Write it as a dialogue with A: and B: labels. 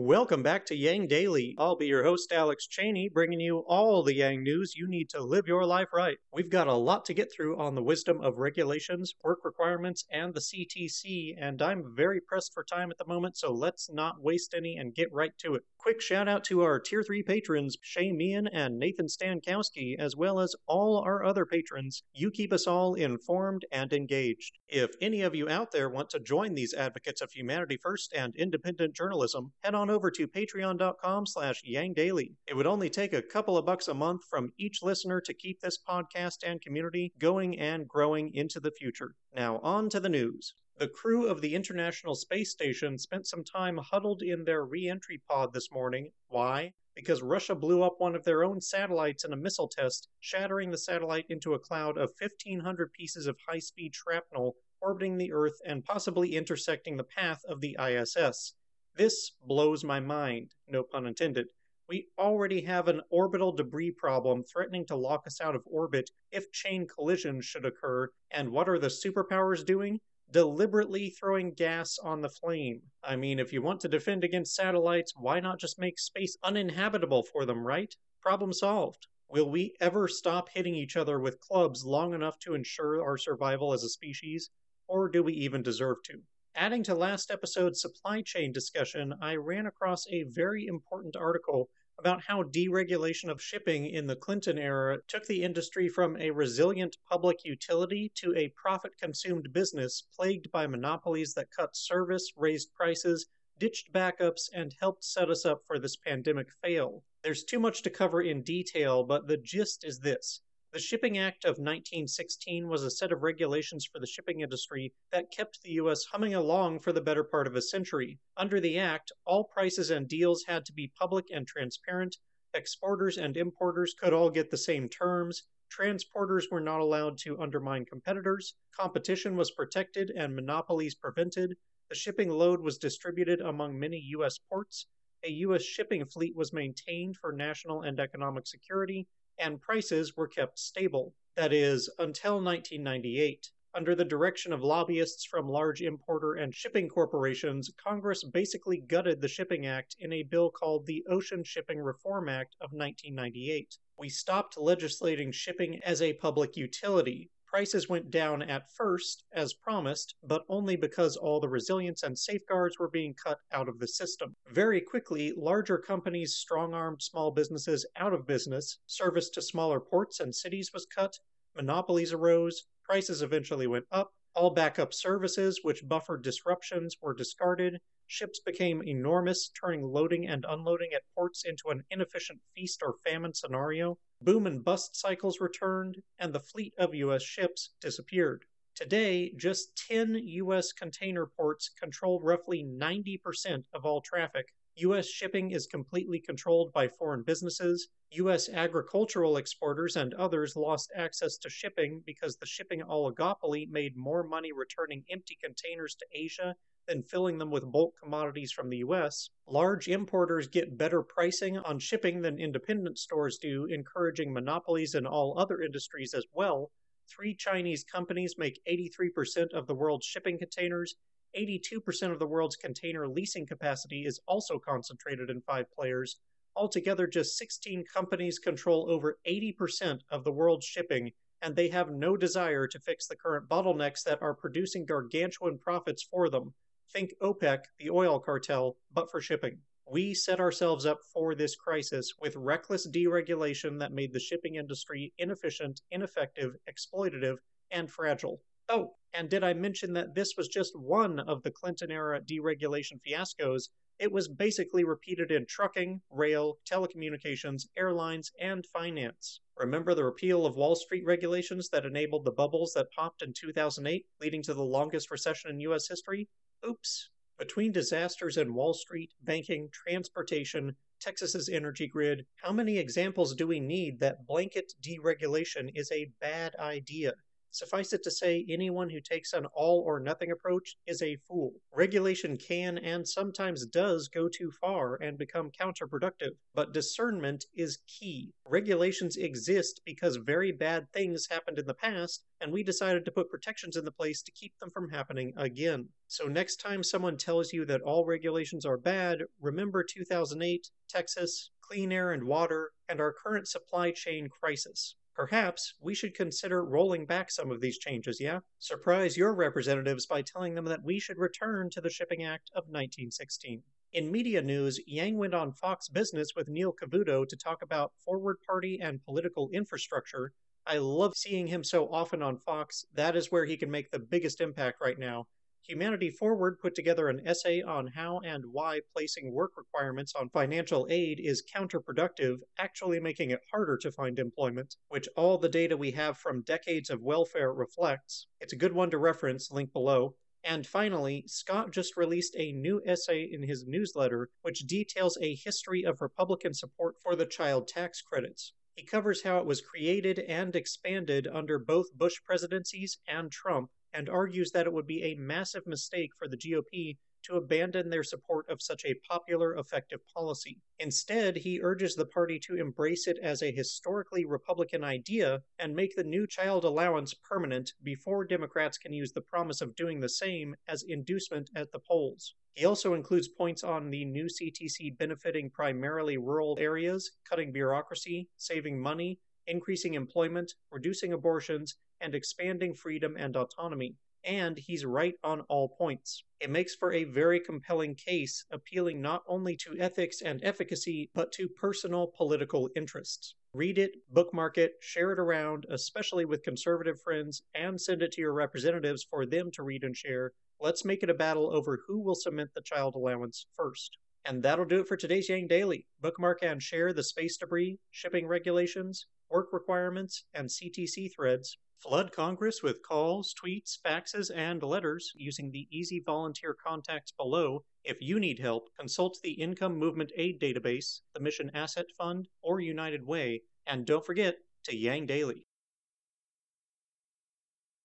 A: Welcome back to Yang Daily. I'll be your host, Alex Cheney, bringing you all the Yang news you need to live your life right. We've got a lot to get through on the wisdom of regulations, work requirements, and the CTC, and I'm very pressed for time at the moment, so let's not waste any and get right to it. Quick shout out to our Tier 3 patrons, Shay Meehan and Nathan Stankowski, as well as all our other patrons. You keep us all informed and engaged. If any of you out there want to join these advocates of humanity first and independent journalism, head on over to patreon.com slash yangdaily. It would only take a couple of bucks a month from each listener to keep this podcast and community going and growing into the future. Now on to the news. The crew of the International Space Station spent some time huddled in their re entry pod this morning. Why? Because Russia blew up one of their own satellites in a missile test, shattering the satellite into a cloud of 1,500 pieces of high speed shrapnel orbiting the Earth and possibly intersecting the path of the ISS. This blows my mind, no pun intended. We already have an orbital debris problem threatening to lock us out of orbit if chain collisions should occur, and what are the superpowers doing? Deliberately throwing gas on the flame. I mean, if you want to defend against satellites, why not just make space uninhabitable for them, right? Problem solved. Will we ever stop hitting each other with clubs long enough to ensure our survival as a species? Or do we even deserve to? Adding to last episode's supply chain discussion, I ran across a very important article about how deregulation of shipping in the Clinton era took the industry from a resilient public utility to a profit consumed business plagued by monopolies that cut service, raised prices, ditched backups, and helped set us up for this pandemic fail. There's too much to cover in detail, but the gist is this. The Shipping Act of 1916 was a set of regulations for the shipping industry that kept the U.S. humming along for the better part of a century. Under the Act, all prices and deals had to be public and transparent, exporters and importers could all get the same terms, transporters were not allowed to undermine competitors, competition was protected and monopolies prevented, the shipping load was distributed among many U.S. ports, a U.S. shipping fleet was maintained for national and economic security, and prices were kept stable. That is, until 1998. Under the direction of lobbyists from large importer and shipping corporations, Congress basically gutted the Shipping Act in a bill called the Ocean Shipping Reform Act of 1998. We stopped legislating shipping as a public utility, prices went down at first, as promised, but only because all the resilience and safeguards were being cut out of the system. Very quickly, larger companies strong armed small businesses out of business, service to smaller ports and cities was cut, monopolies arose, prices eventually went up, all backup services, which buffered disruptions, were discarded, ships became enormous, turning loading and unloading at ports into an inefficient feast or famine scenario. Boom and bust cycles returned, and the fleet of U.S. ships disappeared. Today, just 10 U.S. container ports control roughly 90% of all traffic. U.S. shipping is completely controlled by foreign businesses. U.S. agricultural exporters and others lost access to shipping because the shipping oligopoly made more money returning empty containers to Asia than filling them with bulk commodities from the US. Large importers get better pricing on shipping than independent stores do, encouraging monopolies in all other industries as well. Three Chinese companies make 83% of the world's shipping containers. 82% of the world's container leasing capacity is also concentrated in five players. Altogether, just 16 companies control over 80% of the world's shipping, and they have no desire to fix the current bottlenecks that are producing gargantuan profits for them. Think OPEC, the oil cartel, but for shipping. We set ourselves up for this crisis with reckless deregulation that made the shipping industry inefficient, ineffective, exploitative, and fragile. Oh, and did I mention that this was just one of the Clinton era deregulation fiascos? It was basically repeated in trucking, rail, telecommunications, airlines, and finance. Remember the repeal of Wall Street regulations that enabled the bubbles that popped in 2008, leading to the longest recession in U.S. history? Oops. Between disasters in Wall Street, banking, transportation, Texas's energy grid, how many examples do we need that blanket deregulation is a bad idea? Suffice it to say, anyone who takes an all or nothing approach is a fool. Regulation can and sometimes does go too far and become counterproductive, but discernment is key. Regulations exist because very bad things happened in the past, and we decided to put protections in the place to keep them from happening again. So, next time someone tells you that all regulations are bad, remember 2008, Texas, clean air and water, and our current supply chain crisis. Perhaps we should consider rolling back some of these changes, yeah? Surprise your representatives by telling them that we should return to the Shipping Act of 1916. In media news, Yang went on Fox Business with Neil Cavuto to talk about forward party and political infrastructure. I love seeing him so often on Fox. That is where he can make the biggest impact right now. Humanity Forward put together an essay on how and why placing work requirements on financial aid is counterproductive, actually making it harder to find employment, which all the data we have from decades of welfare reflects. It's a good one to reference, link below. And finally, Scott just released a new essay in his newsletter which details a history of Republican support for the child tax credits. He covers how it was created and expanded under both Bush presidencies and Trump, and argues that it would be a massive mistake for the GOP to abandon their support of such a popular, effective policy. Instead, he urges the party to embrace it as a historically Republican idea and make the new child allowance permanent before Democrats can use the promise of doing the same as inducement at the polls. He also includes points on the new CTC benefiting primarily rural areas, cutting bureaucracy, saving money, increasing employment, reducing abortions, and expanding freedom and autonomy. And he's right on all points. It makes for a very compelling case, appealing not only to ethics and efficacy, but to personal political interests. Read it, bookmark it, share it around, especially with conservative friends, and send it to your representatives for them to read and share. Let's make it a battle over who will cement the child allowance first. And that'll do it for today's Yang Daily. Bookmark and share the space debris, shipping regulations, work requirements, and CTC threads. Flood Congress with calls, tweets, faxes, and letters using the easy volunteer contacts below. If you need help, consult the Income Movement Aid Database, the Mission Asset Fund, or United Way, and don't forget to Yang Daily.